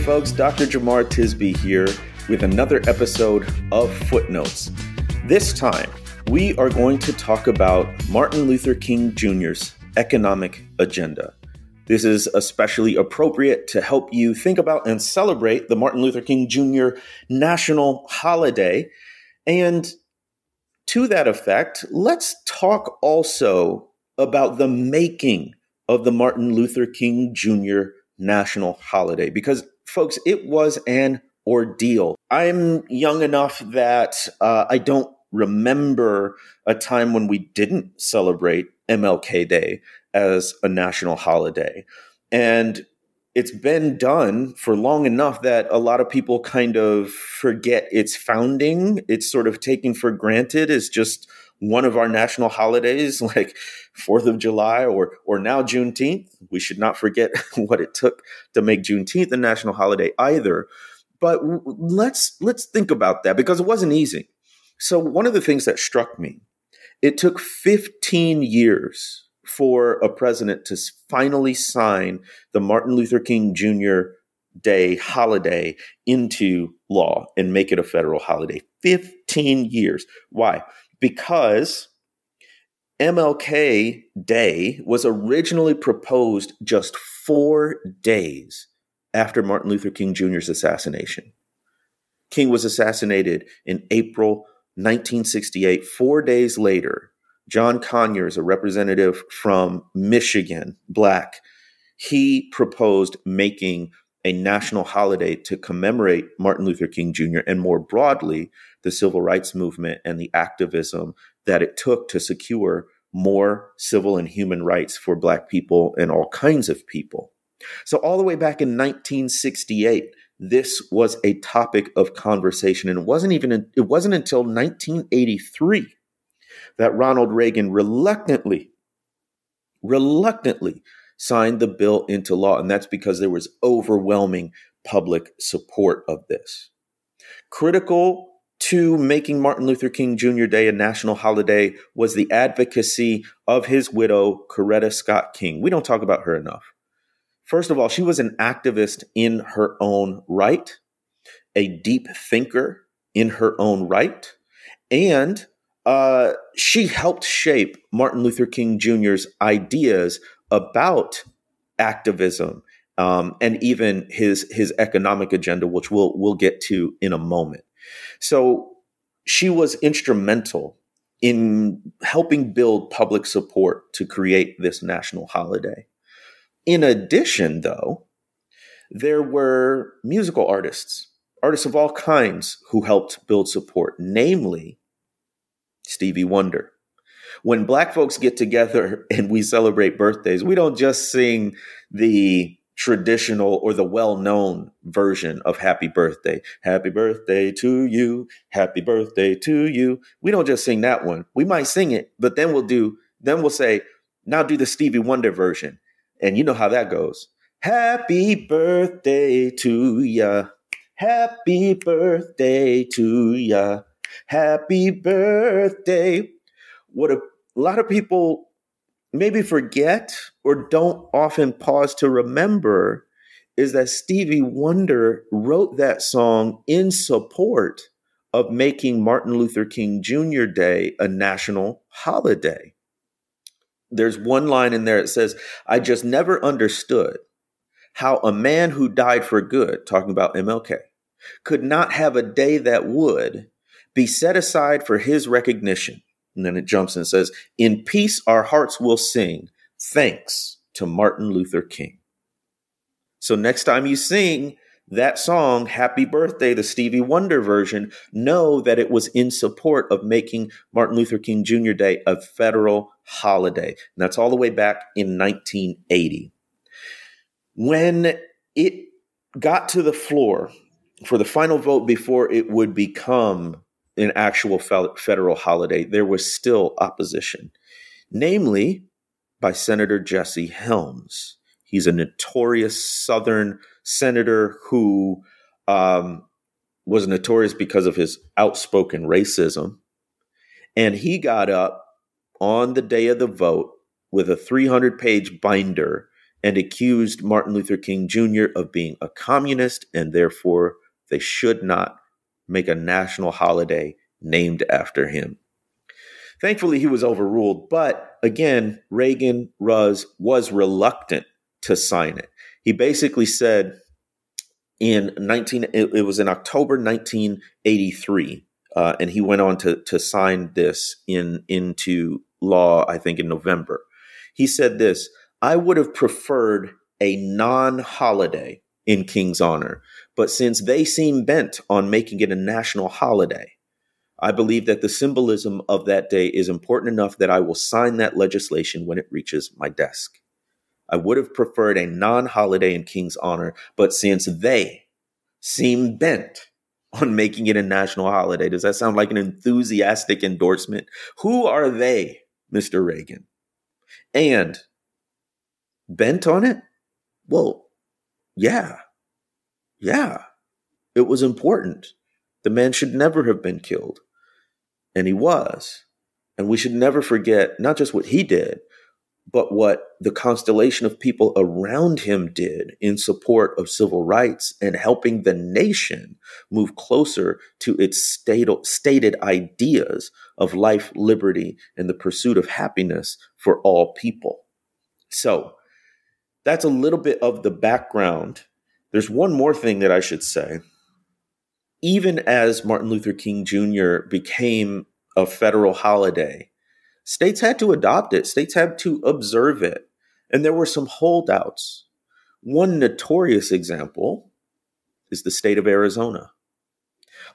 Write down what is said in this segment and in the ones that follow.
folks. Dr. Jemar Tisby here with another episode of Footnotes. This time, we are going to talk about Martin Luther King Jr.'s economic agenda. This is especially appropriate to help you think about and celebrate the Martin Luther King Jr. national holiday. And to that effect, let's talk also about the making of the Martin Luther King Jr. national holiday because, folks, it was an ordeal. I'm young enough that uh, I don't remember a time when we didn't celebrate MLK Day as a national holiday. And it's been done for long enough that a lot of people kind of forget its founding. It's sort of taken for granted as just one of our national holidays, like Fourth of July or or now Juneteenth. We should not forget what it took to make Juneteenth a national holiday either. But let's let's think about that because it wasn't easy. So one of the things that struck me, it took 15 years for a president to finally sign the Martin Luther King Jr. Day holiday into law and make it a federal holiday. 15 years. Why? Because MLK Day was originally proposed just four days after Martin Luther King Jr.'s assassination. King was assassinated in April 1968. Four days later, John Conyers, a representative from Michigan, black, he proposed making a national holiday to commemorate Martin Luther King Jr. and more broadly, the civil rights movement and the activism that it took to secure more civil and human rights for Black people and all kinds of people. So, all the way back in 1968, this was a topic of conversation and it wasn't even it wasn't until 1983 that Ronald Reagan reluctantly reluctantly signed the bill into law and that's because there was overwhelming public support of this critical to making Martin Luther King Jr. Day a national holiday was the advocacy of his widow Coretta Scott King we don't talk about her enough First of all, she was an activist in her own right, a deep thinker in her own right, and uh, she helped shape Martin Luther King Jr.'s ideas about activism um, and even his his economic agenda, which we'll we'll get to in a moment. So she was instrumental in helping build public support to create this national holiday. In addition, though, there were musical artists, artists of all kinds who helped build support, namely Stevie Wonder. When black folks get together and we celebrate birthdays, we don't just sing the traditional or the well known version of happy birthday. Happy birthday to you. Happy birthday to you. We don't just sing that one. We might sing it, but then we'll do, then we'll say, now do the Stevie Wonder version. And you know how that goes. Happy birthday to ya. Happy birthday to ya. Happy birthday. What a, a lot of people maybe forget or don't often pause to remember is that Stevie Wonder wrote that song in support of making Martin Luther King Jr. Day a national holiday there's one line in there that says, I just never understood how a man who died for good, talking about MLK, could not have a day that would be set aside for his recognition. And then it jumps and says, In peace our hearts will sing, thanks to Martin Luther King. So next time you sing that song, Happy Birthday, the Stevie Wonder version, know that it was in support of making Martin Luther King Jr. Day a federal holiday. And that's all the way back in 1980. When it got to the floor for the final vote before it would become an actual federal holiday, there was still opposition, namely by Senator Jesse Helms. He's a notorious Southern senator who um, was notorious because of his outspoken racism. And he got up on the day of the vote with a 300 page binder and accused Martin Luther King Jr. of being a communist, and therefore they should not make a national holiday named after him. Thankfully, he was overruled, but again, Reagan was, was reluctant to sign it. He basically said in 19, it, it was in October 1983, uh, and he went on to, to sign this in into law, I think, in November. He said this I would have preferred a non holiday in King's honor, but since they seem bent on making it a national holiday, I believe that the symbolism of that day is important enough that I will sign that legislation when it reaches my desk. I would have preferred a non holiday in King's honor, but since they seem bent on making it a national holiday, does that sound like an enthusiastic endorsement? Who are they, Mr. Reagan? And bent on it? Well, yeah. Yeah. It was important. The man should never have been killed. And he was. And we should never forget not just what he did, but what the constellation of people around him did in support of civil rights and helping the nation move closer to its stated ideas of life, liberty, and the pursuit of happiness for all people. So, that's a little bit of the background. There's one more thing that I should say. Even as Martin Luther King Jr. became a federal holiday, states had to adopt it, states had to observe it. And there were some holdouts. One notorious example is the state of Arizona.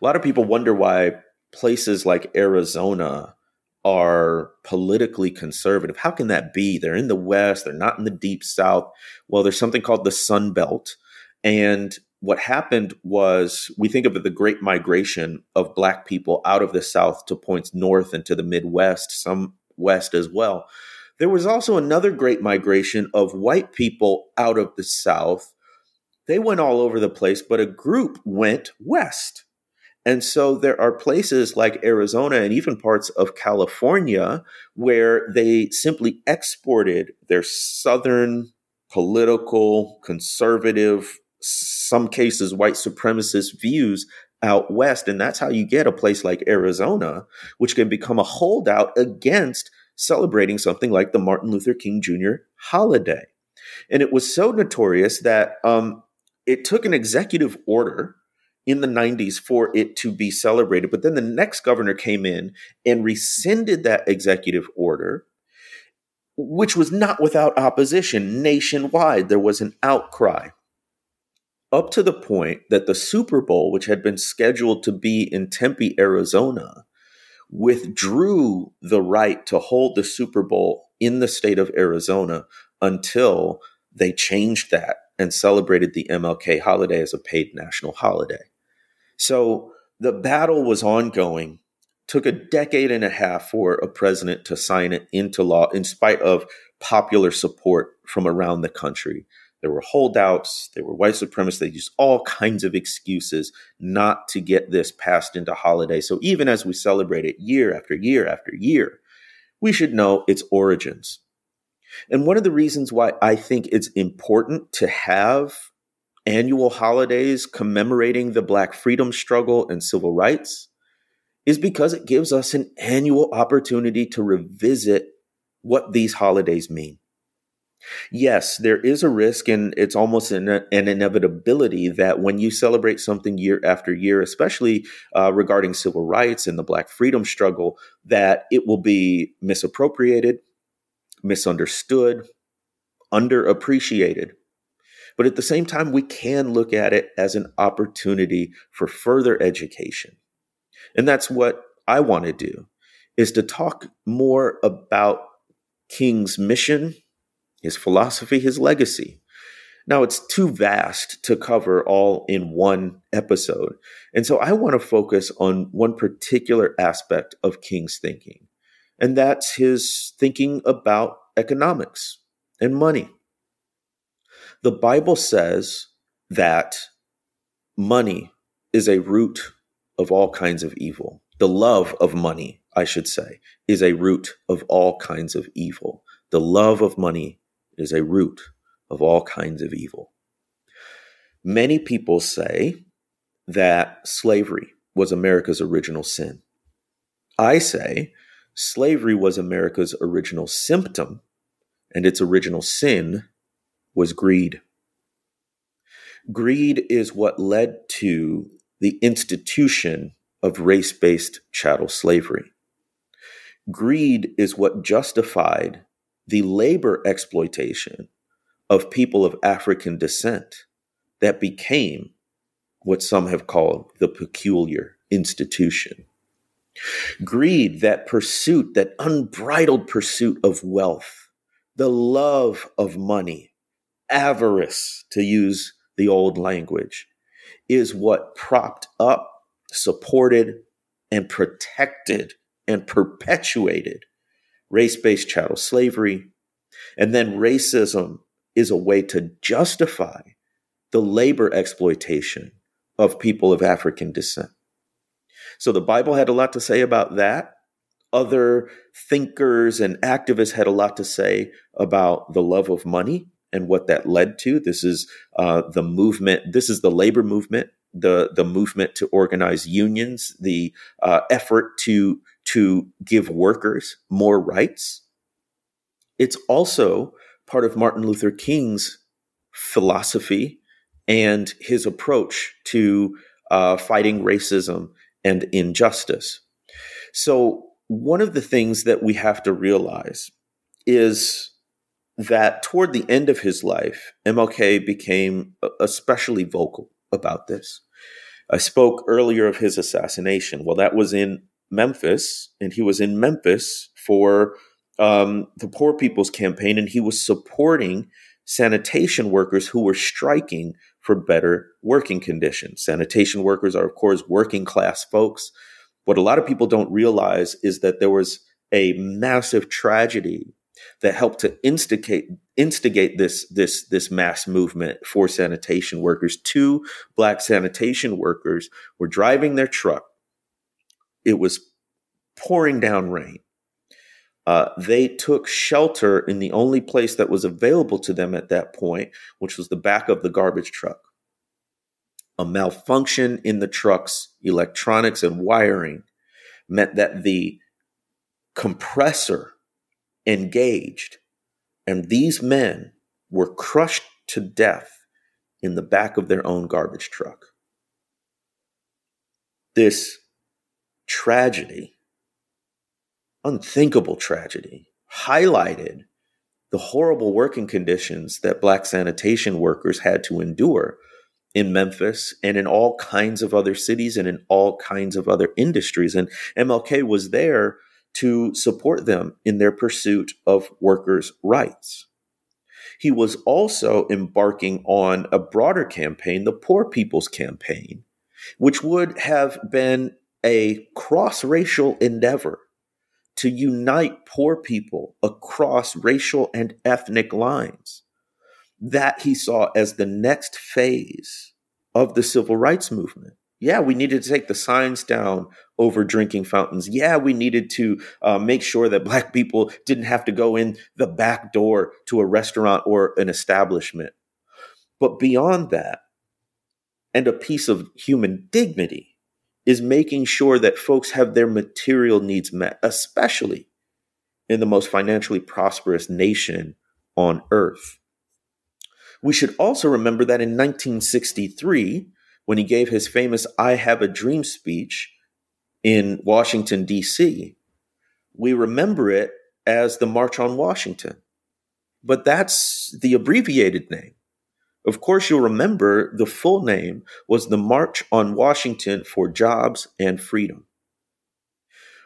A lot of people wonder why places like Arizona are politically conservative. How can that be? They're in the West, they're not in the deep South. Well, there's something called the Sun Belt. And what happened was we think of it the great migration of Black people out of the South to points north and to the Midwest, some West as well. There was also another great migration of white people out of the South. They went all over the place, but a group went west. And so there are places like Arizona and even parts of California where they simply exported their Southern political, conservative, some cases white supremacist views out west. And that's how you get a place like Arizona, which can become a holdout against celebrating something like the Martin Luther King Jr. holiday. And it was so notorious that um, it took an executive order in the 90s for it to be celebrated. But then the next governor came in and rescinded that executive order, which was not without opposition nationwide. There was an outcry up to the point that the Super Bowl, which had been scheduled to be in Tempe, Arizona, withdrew the right to hold the Super Bowl in the state of Arizona until they changed that and celebrated the MLK holiday as a paid national holiday. So the battle was ongoing. Took a decade and a half for a president to sign it into law in spite of popular support from around the country. There were holdouts, there were white supremacists, they used all kinds of excuses not to get this passed into holiday. So even as we celebrate it year after year after year, we should know its origins. And one of the reasons why I think it's important to have annual holidays commemorating the Black freedom struggle and civil rights is because it gives us an annual opportunity to revisit what these holidays mean. Yes, there is a risk, and it's almost an, an inevitability that when you celebrate something year after year, especially uh, regarding civil rights and the Black freedom struggle, that it will be misappropriated, misunderstood, underappreciated. But at the same time, we can look at it as an opportunity for further education. And that's what I want to do is to talk more about King's mission, his philosophy, his legacy. Now, it's too vast to cover all in one episode. And so I want to focus on one particular aspect of King's thinking, and that's his thinking about economics and money. The Bible says that money is a root of all kinds of evil. The love of money, I should say, is a root of all kinds of evil. The love of money is a root of all kinds of evil. Many people say that slavery was America's original sin. I say slavery was America's original symptom, and its original sin was greed. Greed is what led to the institution of race based chattel slavery. Greed is what justified the labor exploitation of people of African descent that became what some have called the peculiar institution. Greed, that pursuit, that unbridled pursuit of wealth, the love of money, avarice, to use the old language, is what propped up, supported, and protected and perpetuated race based chattel slavery. And then racism is a way to justify the labor exploitation of people of African descent. So the Bible had a lot to say about that. Other thinkers and activists had a lot to say about the love of money and what that led to. This is uh, the movement. This is the labor movement, the the movement to organize unions, the uh, effort to to give workers more rights. It's also part of Martin Luther King's philosophy and his approach to uh, fighting racism and injustice. So, one of the things that we have to realize is that toward the end of his life, MLK became especially vocal about this. I spoke earlier of his assassination. Well, that was in Memphis, and he was in Memphis for um, the Poor People's Campaign, and he was supporting sanitation workers who were striking for better working conditions. Sanitation workers are, of course, working class folks. What a lot of people don't realize is that there was a massive tragedy that helped to instigate instigate this this this mass movement for sanitation workers. Two black sanitation workers were driving their truck. It was pouring down rain. Uh, they took shelter in the only place that was available to them at that point, which was the back of the garbage truck. A malfunction in the truck's electronics and wiring meant that the compressor engaged, and these men were crushed to death in the back of their own garbage truck. This tragedy, unthinkable tragedy, highlighted the horrible working conditions that black sanitation workers had to endure in Memphis and in all kinds of other cities and in all kinds of other industries. And MLK was there to support them in their pursuit of workers' rights. He was also embarking on a broader campaign, the Poor People's Campaign, which would have been a cross racial endeavor to unite poor people across racial and ethnic lines. That he saw as the next phase of the civil rights movement. Yeah, we needed to take the signs down over drinking fountains. Yeah, we needed to uh, make sure that Black people didn't have to go in the back door to a restaurant or an establishment. But beyond that, and a piece of human dignity, is making sure that folks have their material needs met, especially in the most financially prosperous nation on earth. We should also remember that in 1963, when he gave his famous I Have a Dream speech in Washington, D.C., we remember it as the March on Washington. But that's the abbreviated name. Of course, you'll remember the full name was the March on Washington for Jobs and Freedom.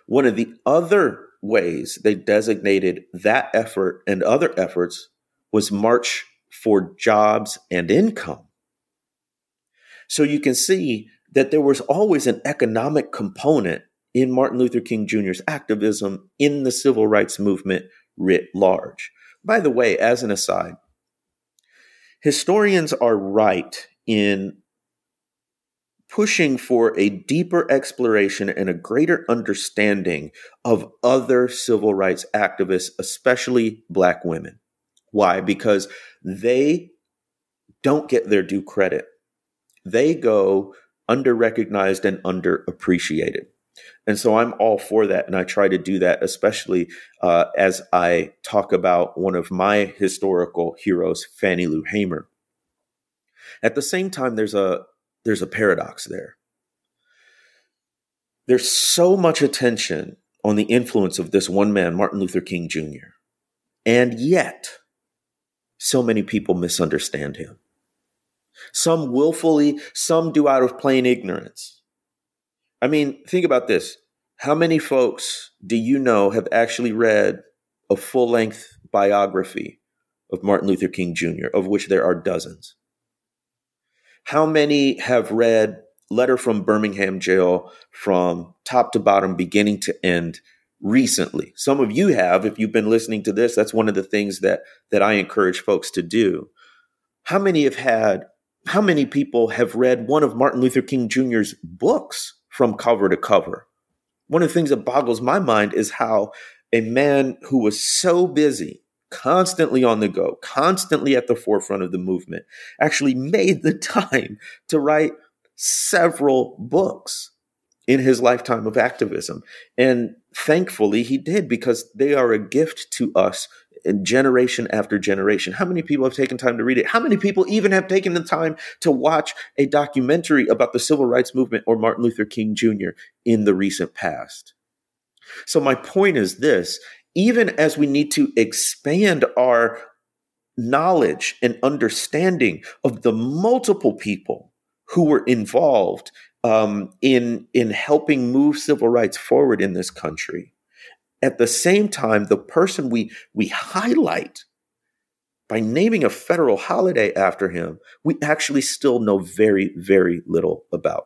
One of the other ways they designated that effort and other efforts was March for Jobs and Income. So you can see that there was always an economic component in Martin Luther King Jr.'s activism in the civil rights movement writ large. By the way, as an aside, historians are right in pushing for a deeper exploration and a greater understanding of other civil rights activists, especially Black women. Why? Because they don't get their due credit. They go under recognized and underappreciated. And so I'm all for that. And I try to do that, especially uh, as I talk about one of my historical heroes, Fannie Lou Hamer. At the same time, there's a there's a paradox there. There's so much attention on the influence of this one man, Martin Luther King Jr. And yet, so many people misunderstand him. Some willfully, some do out of plain ignorance. I mean, think about this. How many folks do you know have actually read a full length biography of Martin Luther King Jr., of which there are dozens? How many have read Letter from Birmingham Jail from top to bottom, beginning to end, recently? Some of you have, if you've been listening to this, that's one of the things that, that I encourage folks to do. How many have had how many people have read one of Martin Luther King Jr.'s books from cover to cover? One of the things that boggles my mind is how a man who was so busy, constantly on the go, constantly at the forefront of the movement, actually made the time to write several books in his lifetime of activism. And thankfully, he did because they are a gift to us generation after generation. How many people have taken time to read it? How many people even have taken the time to watch a documentary about the civil rights movement or Martin Luther King Jr. in the recent past? So, my point is this even as we need to expand our knowledge and understanding of the multiple people who were involved um, in, in helping move civil rights forward in this country, at the same time, the person we, we highlight by naming a federal holiday after him, we actually still know very, very little about.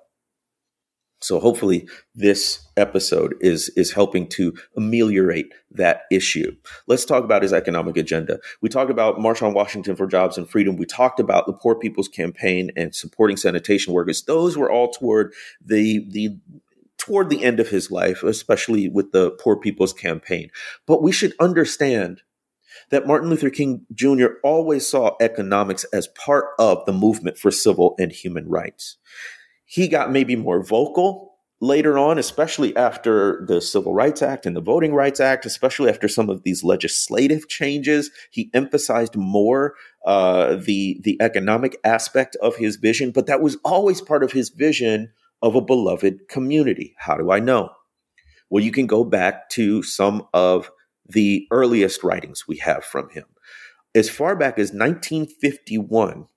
So hopefully this episode is, is helping to ameliorate that issue. Let's talk about his economic agenda. We talked about March on Washington for Jobs and Freedom. We talked about the Poor People's Campaign and supporting sanitation workers. Those were all toward the, the toward the end of his life, especially with the Poor People's Campaign. But we should understand that Martin Luther King Jr. always saw economics as part of the movement for civil and human rights. He got maybe more vocal later on, especially after the Civil Rights Act and the Voting Rights Act, especially after some of these legislative changes. He emphasized more uh, the the economic aspect of his vision, but that was always part of his vision of a beloved community. How do I know? Well, you can go back to some of the earliest writings we have from him. As far back as 1951,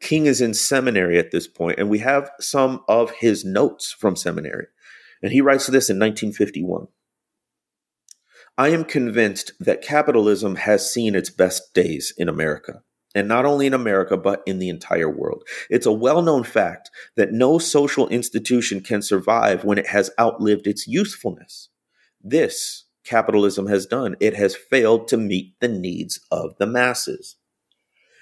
King is in seminary at this point, and we have some of his notes from seminary. And he writes this in 1951. I am convinced that capitalism has seen its best days in America and not only in America, but in the entire world. It's a well known fact that no social institution can survive when it has outlived its usefulness. This capitalism has done. It has failed to meet the needs of the masses.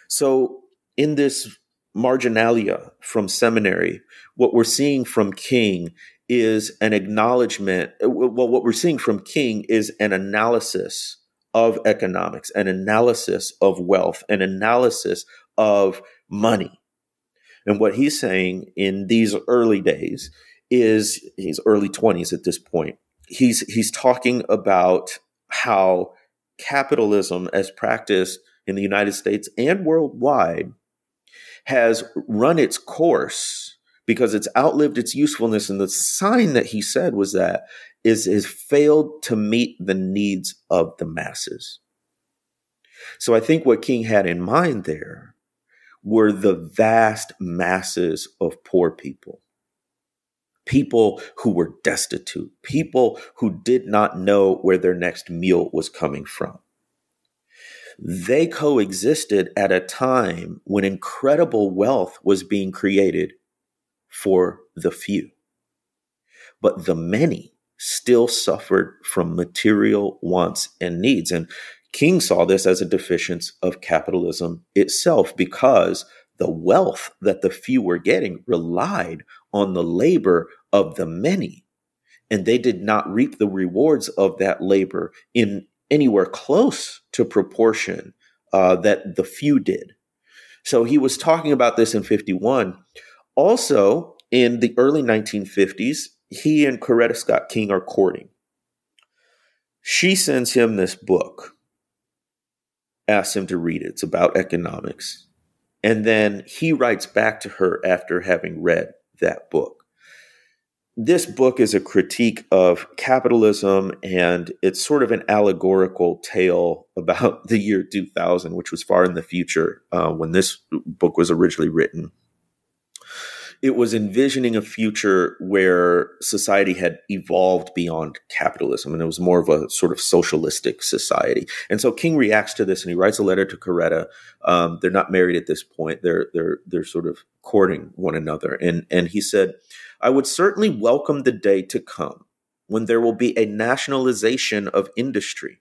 So, in this marginalia from seminary, what we're seeing from King is an acknowledgement. Uh, well, what we're seeing from King is an analysis of economics, an analysis of wealth, an analysis of money. And what he's saying in these early days is he's early 20s at this point. He's he's talking about how capitalism as practiced in the United States and worldwide has run its course because it's outlived its usefulness and the sign that he said was that is has failed to meet the needs of the masses. So I think what King had in mind there were the vast masses of poor people. People who were destitute, people who did not know where their next meal was coming from. They coexisted at a time when incredible wealth was being created for the few. But the many still suffered from material wants and needs. And King saw this as a deficiency of capitalism itself because the wealth that the few were getting relied on the labor of the many. And they did not reap the rewards of that labor in anywhere close to proportion uh, that the few did. So he was talking about this in 51. Also, in the early 1950s, he and Coretta Scott King are courting. She sends him this book, asks him to read it. It's about economics. And then he writes back to her after having read that book this book is a critique of capitalism and it's sort of an allegorical tale about the year 2000 which was far in the future uh, when this book was originally written it was envisioning a future where society had evolved beyond capitalism and it was more of a sort of socialistic society. And so King reacts to this and he writes a letter to Coretta. Um, they're not married at this point. They're they're they're sort of courting one another. And and he said, I would certainly welcome the day to come when there will be a nationalization of industry.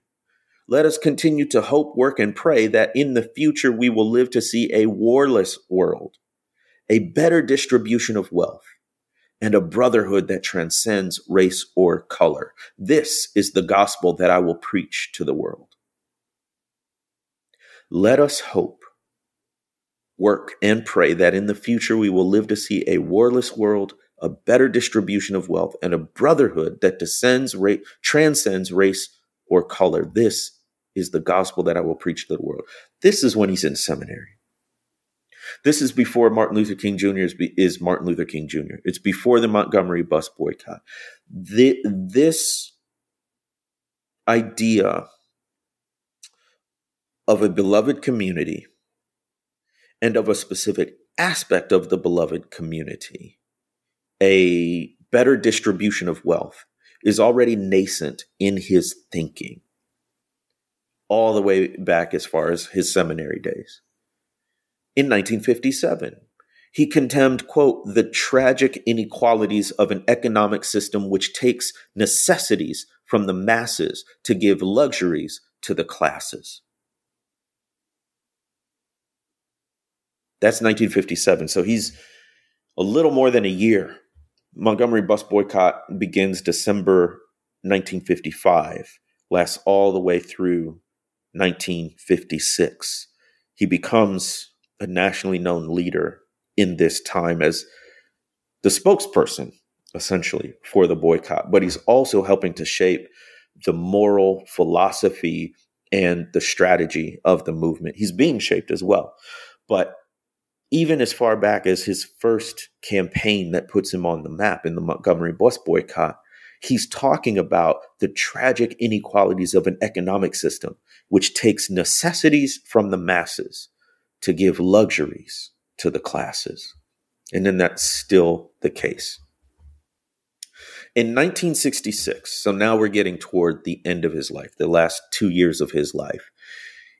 Let us continue to hope, work, and pray that in the future we will live to see a warless world, a better distribution of wealth, and a brotherhood that transcends race or color. This is the gospel that I will preach to the world. Let us hope, work, and pray that in the future we will live to see a warless world, a better distribution of wealth, and a brotherhood that descends, ra- transcends race or color. This is the gospel that I will preach to the world. This is when he's in seminary. This is before Martin Luther King Jr. is, is Martin Luther King Jr. It's before the Montgomery bus boycott. The, this idea of a beloved community and of a specific aspect of the beloved community a better distribution of wealth is already nascent in his thinking, all the way back as far as his seminary days. In 1957, he contemned, quote, the tragic inequalities of an economic system which takes necessities from the masses to give luxuries to the classes. That's 1957. So he's a little more than a year Montgomery bus boycott begins December 1955, lasts all the way through 1956. He becomes a nationally known leader in this time as the spokesperson, essentially, for the boycott. But he's also helping to shape the moral philosophy and the strategy of the movement. He's being shaped as well. But even as far back as his first campaign that puts him on the map in the Montgomery bus boycott, he's talking about the tragic inequalities of an economic system which takes necessities from the masses to give luxuries to the classes. And then that's still the case. In 1966, so now we're getting toward the end of his life, the last two years of his life,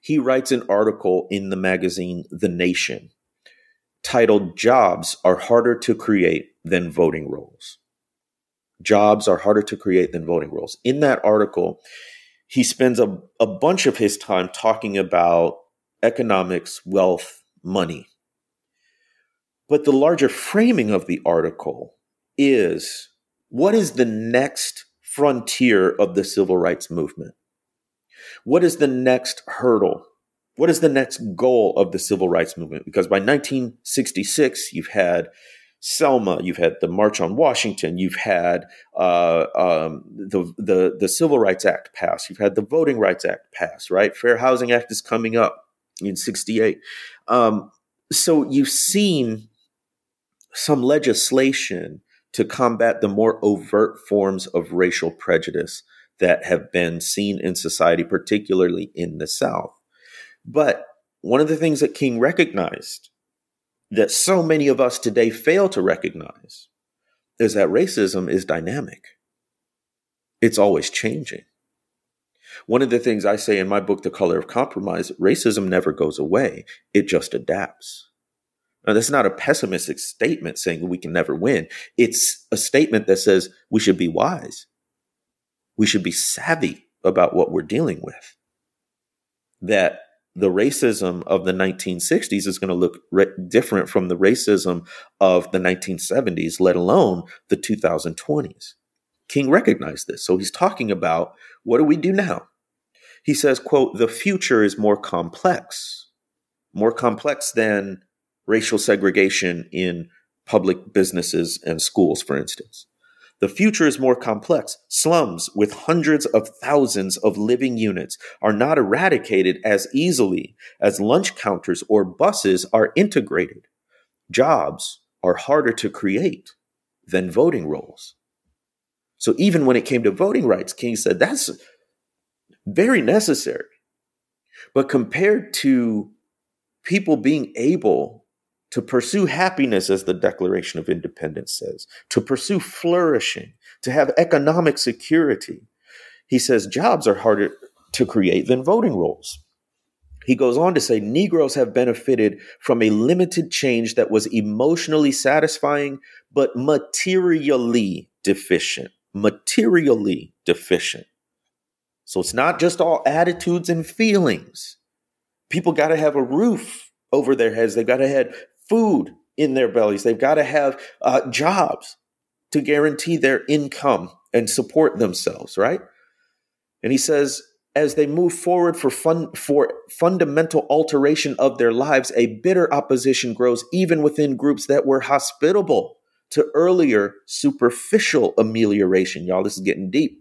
he writes an article in the magazine The Nation titled Jobs Are Harder to Create Than Voting Rolls. Jobs are harder to create than voting rolls. In that article, he spends a, a bunch of his time talking about economics, wealth, money. But the larger framing of the article is what is the next frontier of the civil rights movement? What is the next hurdle what is the next goal of the civil rights movement? Because by 1966, you've had Selma, you've had the March on Washington, you've had uh, um, the, the the Civil Rights Act passed, you've had the Voting Rights Act passed, right? Fair Housing Act is coming up in '68. Um, so you've seen some legislation to combat the more overt forms of racial prejudice that have been seen in society, particularly in the South. But one of the things that King recognized that so many of us today fail to recognize is that racism is dynamic. It's always changing. One of the things I say in my book, The Color of Compromise, racism never goes away, it just adapts. Now, that's not a pessimistic statement saying we can never win. It's a statement that says we should be wise. We should be savvy about what we're dealing with. That the racism of the 1960s is going to look re- different from the racism of the 1970s, let alone the 2020s. King recognized this. So he's talking about what do we do now? He says, quote, the future is more complex, more complex than racial segregation in public businesses and schools, for instance. The future is more complex. Slums with hundreds of thousands of living units are not eradicated as easily as lunch counters or buses are integrated. Jobs are harder to create than voting rolls. So even when it came to voting rights, King said that's very necessary. But compared to people being able to pursue happiness, as the Declaration of Independence says, to pursue flourishing, to have economic security, he says jobs are harder to create than voting rolls. He goes on to say Negroes have benefited from a limited change that was emotionally satisfying, but materially deficient. Materially deficient. So it's not just all attitudes and feelings. People got to have a roof over their heads. They've got to have food in their bellies. They've got to have uh, jobs to guarantee their income and support themselves, right? And he says, as they move forward for fun, for fundamental alteration of their lives, a bitter opposition grows even within groups that were hospitable to earlier superficial amelioration. Y'all, this is getting deep.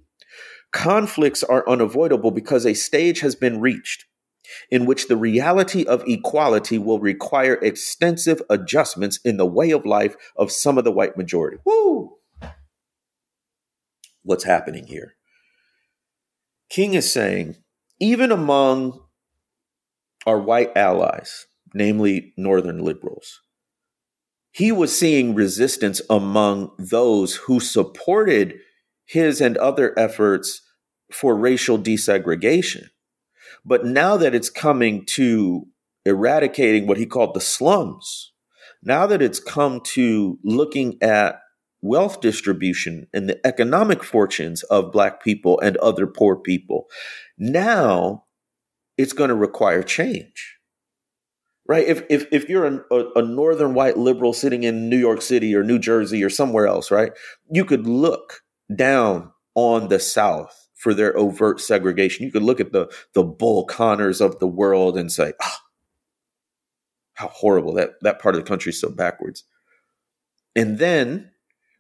Conflicts are unavoidable because a stage has been reached in which the reality of equality will require extensive adjustments in the way of life of some of the white majority. Woo! What's happening here? King is saying, even among our white allies, namely Northern liberals, he was seeing resistance among those who supported his and other efforts for racial desegregation. But now that it's coming to eradicating what he called the slums, now that it's come to looking at wealth distribution and the economic fortunes of Black people and other poor people, now it's going to require change. Right? If, if, if you're a, a, a northern white liberal sitting in New York City or New Jersey or somewhere else, right, you could look down on the South for their overt segregation. You could look at the the Bull Connors of the world and say, oh, how horrible that that part of the country is so backwards. And then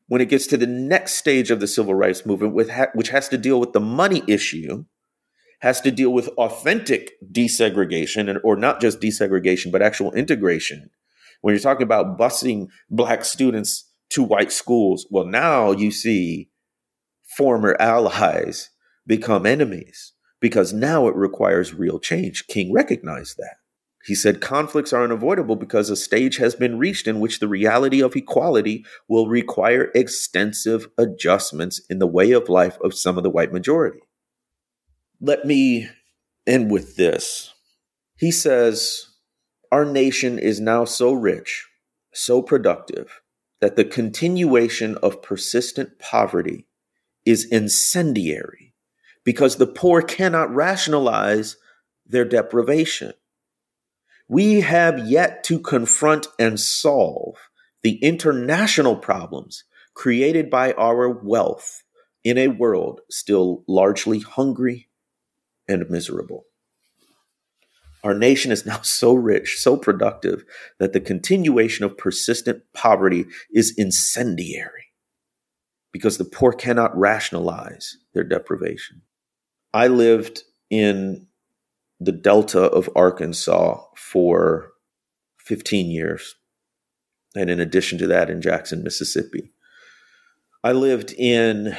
when it gets to the next stage of the civil rights movement, with ha- which has to deal with the money issue, has to deal with authentic desegregation, and or not just desegregation, but actual integration. When you're talking about busing black students to white schools, well, now you see former allies become enemies because now it requires real change. King recognized that. He said conflicts are unavoidable because a stage has been reached in which the reality of equality will require extensive adjustments in the way of life of some of the white majority. Let me end with this. He says, Our nation is now so rich, so productive, that the continuation of persistent poverty is incendiary because the poor cannot rationalize their deprivation. We have yet to confront and solve the international problems created by our wealth in a world still largely hungry and miserable. Our nation is now so rich, so productive, that the continuation of persistent poverty is incendiary because the poor cannot rationalize their deprivation. I lived in the Delta of Arkansas for 15 years. And in addition to that, in Jackson, Mississippi. I lived in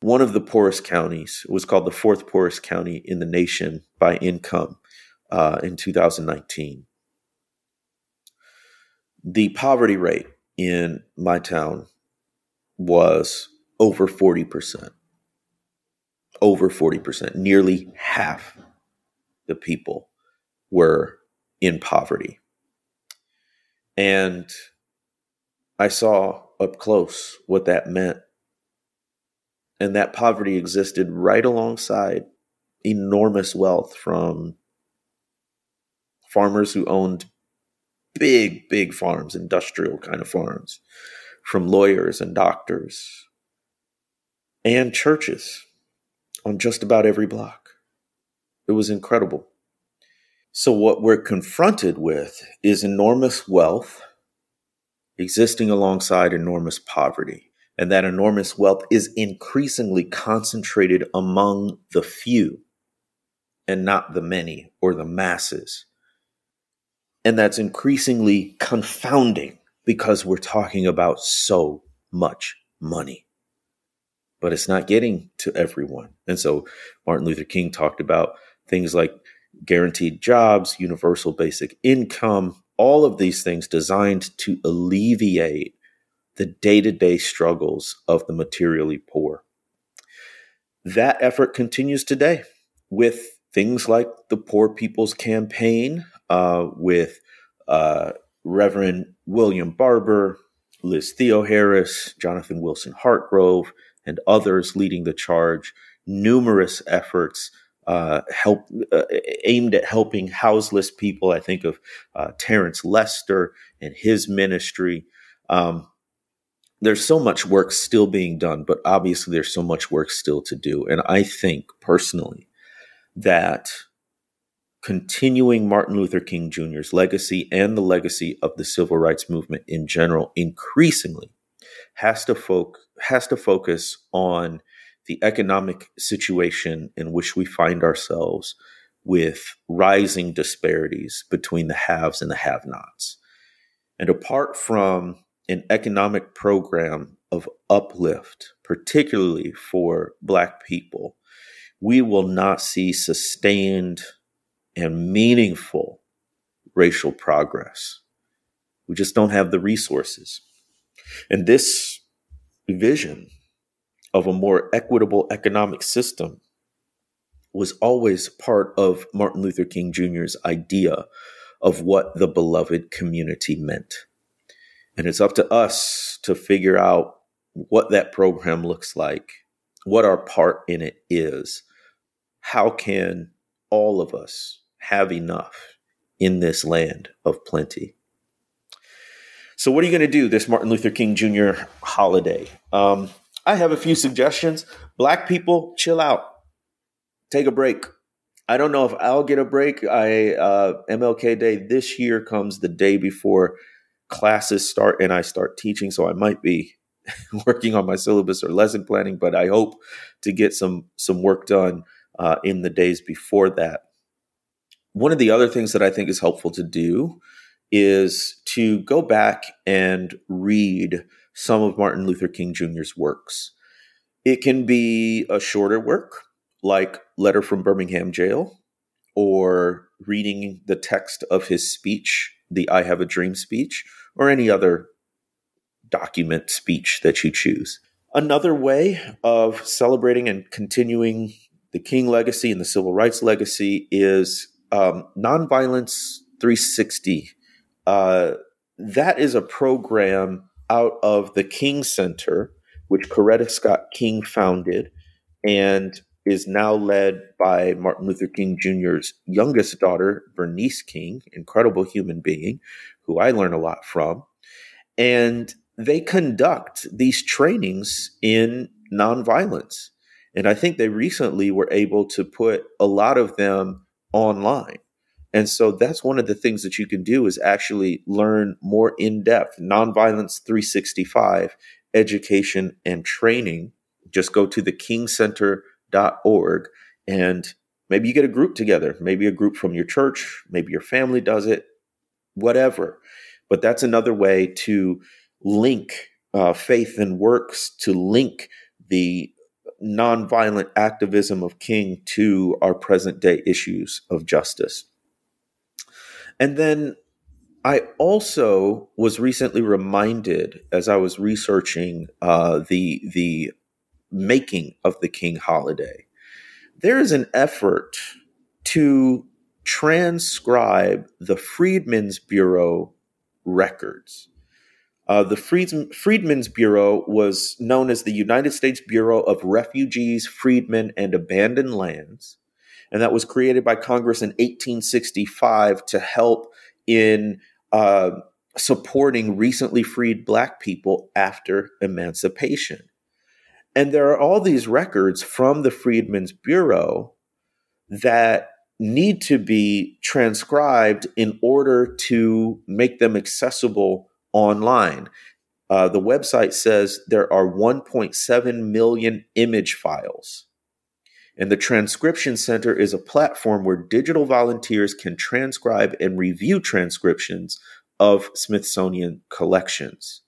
one of the poorest counties. It was called the fourth poorest county in the nation by income uh, in 2019. The poverty rate in my town was over 40% over 40%. Nearly half the people were in poverty. And I saw up close what that meant. And that poverty existed right alongside enormous wealth from farmers who owned big, big farms, industrial kind of farms, from lawyers and doctors, and churches on just about every block. It was incredible. So, what we're confronted with is enormous wealth existing alongside enormous poverty. And that enormous wealth is increasingly concentrated among the few and not the many or the masses. And that's increasingly confounding because we're talking about so much money. But it's not getting to everyone. And so Martin Luther King talked about things like guaranteed jobs, universal basic income, all of these things designed to alleviate the day to day struggles of the materially poor. That effort continues today with things like the Poor People's Campaign, uh, with uh, Reverend William Barber, Liz Theoharis, Jonathan Wilson Hartgrove, and others leading the charge. Numerous efforts uh, help uh, aimed at helping houseless people. I think of uh, Terrence Lester and his ministry. Um, there's so much work still being done, but obviously there's so much work still to do. And I think personally that continuing Martin Luther King Jr.'s legacy and the legacy of the civil rights movement in general increasingly has to folk has to focus on the economic situation in which we find ourselves with rising disparities between the haves and the have-nots. And apart from an economic program of uplift, particularly for Black people, we will not see sustained and meaningful racial progress. We just don't have the resources. And this vision of a more equitable economic system was always part of Martin Luther King Jr.'s idea of what the beloved community meant. And it's up to us to figure out what that program looks like, what our part in it is. How can all of us have enough in this land of plenty. So, what are you going to do this Martin Luther King Jr. holiday? Um, I have a few suggestions. Black people, chill out, take a break. I don't know if I'll get a break. I uh, MLK Day this year comes the day before classes start and I start teaching, so I might be working on my syllabus or lesson planning. But I hope to get some some work done uh, in the days before that. One of the other things that I think is helpful to do is to go back and read some of Martin Luther King Jr.'s works. It can be a shorter work, like Letter from Birmingham Jail, or reading the text of his speech, the I Have a Dream speech, or any other document speech that you choose. Another way of celebrating and continuing the King legacy and the civil rights legacy is um, Nonviolence 360. Uh, that is a program out of the King Center, which Coretta Scott King founded and is now led by Martin Luther King Jr.'s youngest daughter, Bernice King, incredible human being who I learn a lot from. And they conduct these trainings in nonviolence. And I think they recently were able to put a lot of them online. And so that's one of the things that you can do is actually learn more in depth nonviolence 365 education and training. Just go to thekingcenter.org and maybe you get a group together, maybe a group from your church, maybe your family does it, whatever. But that's another way to link uh, faith and works, to link the nonviolent activism of King to our present day issues of justice. And then I also was recently reminded as I was researching uh, the the making of the King holiday. There is an effort to transcribe the Freedmen's Bureau records. Uh, the Freedmen's Bureau was known as the United States Bureau of Refugees, Freedmen, and Abandoned Lands. And that was created by Congress in 1865 to help in uh, supporting recently freed Black people after emancipation. And there are all these records from the Freedmen's Bureau that need to be transcribed in order to make them accessible online. Uh, the website says there are 1.7 million image files. And the Transcription Center is a platform where digital volunteers can transcribe and review transcriptions of Smithsonian collections.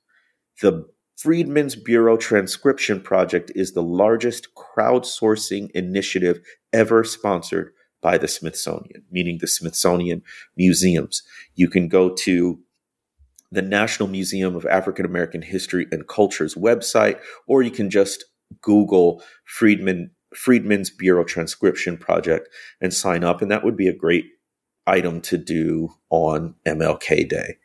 The Freedmen's Bureau Transcription Project is the largest crowdsourcing initiative ever sponsored by the Smithsonian, meaning the Smithsonian museums. You can go to the National Museum of African American History and Culture's website, or you can just Google Freedman Freedmen's Bureau Transcription Project and sign up, and that would be a great item to do on MLK Day.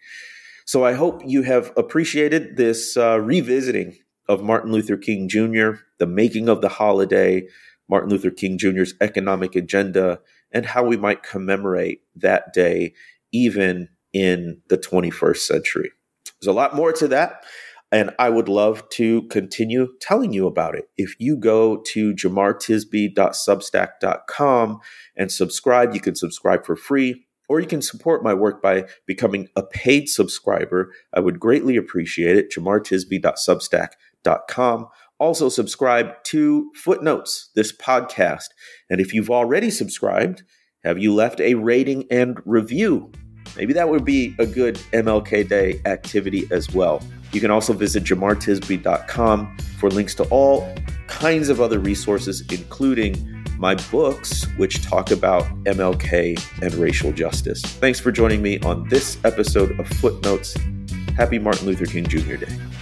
So I hope you have appreciated this uh, revisiting of Martin Luther King Jr., the making of the holiday, Martin Luther King Jr.'s economic agenda, and how we might commemorate that day even in the 21st century. There's a lot more to that. And I would love to continue telling you about it. If you go to jemartisby.substack.com and subscribe, you can subscribe for free, or you can support my work by becoming a paid subscriber. I would greatly appreciate it. jemartisby.substack.com. Also, subscribe to Footnotes, this podcast. And if you've already subscribed, have you left a rating and review? Maybe that would be a good MLK Day activity as well. You can also visit jemartisby.com for links to all kinds of other resources, including my books, which talk about MLK and racial justice. Thanks for joining me on this episode of Footnotes. Happy Martin Luther King Jr. Day.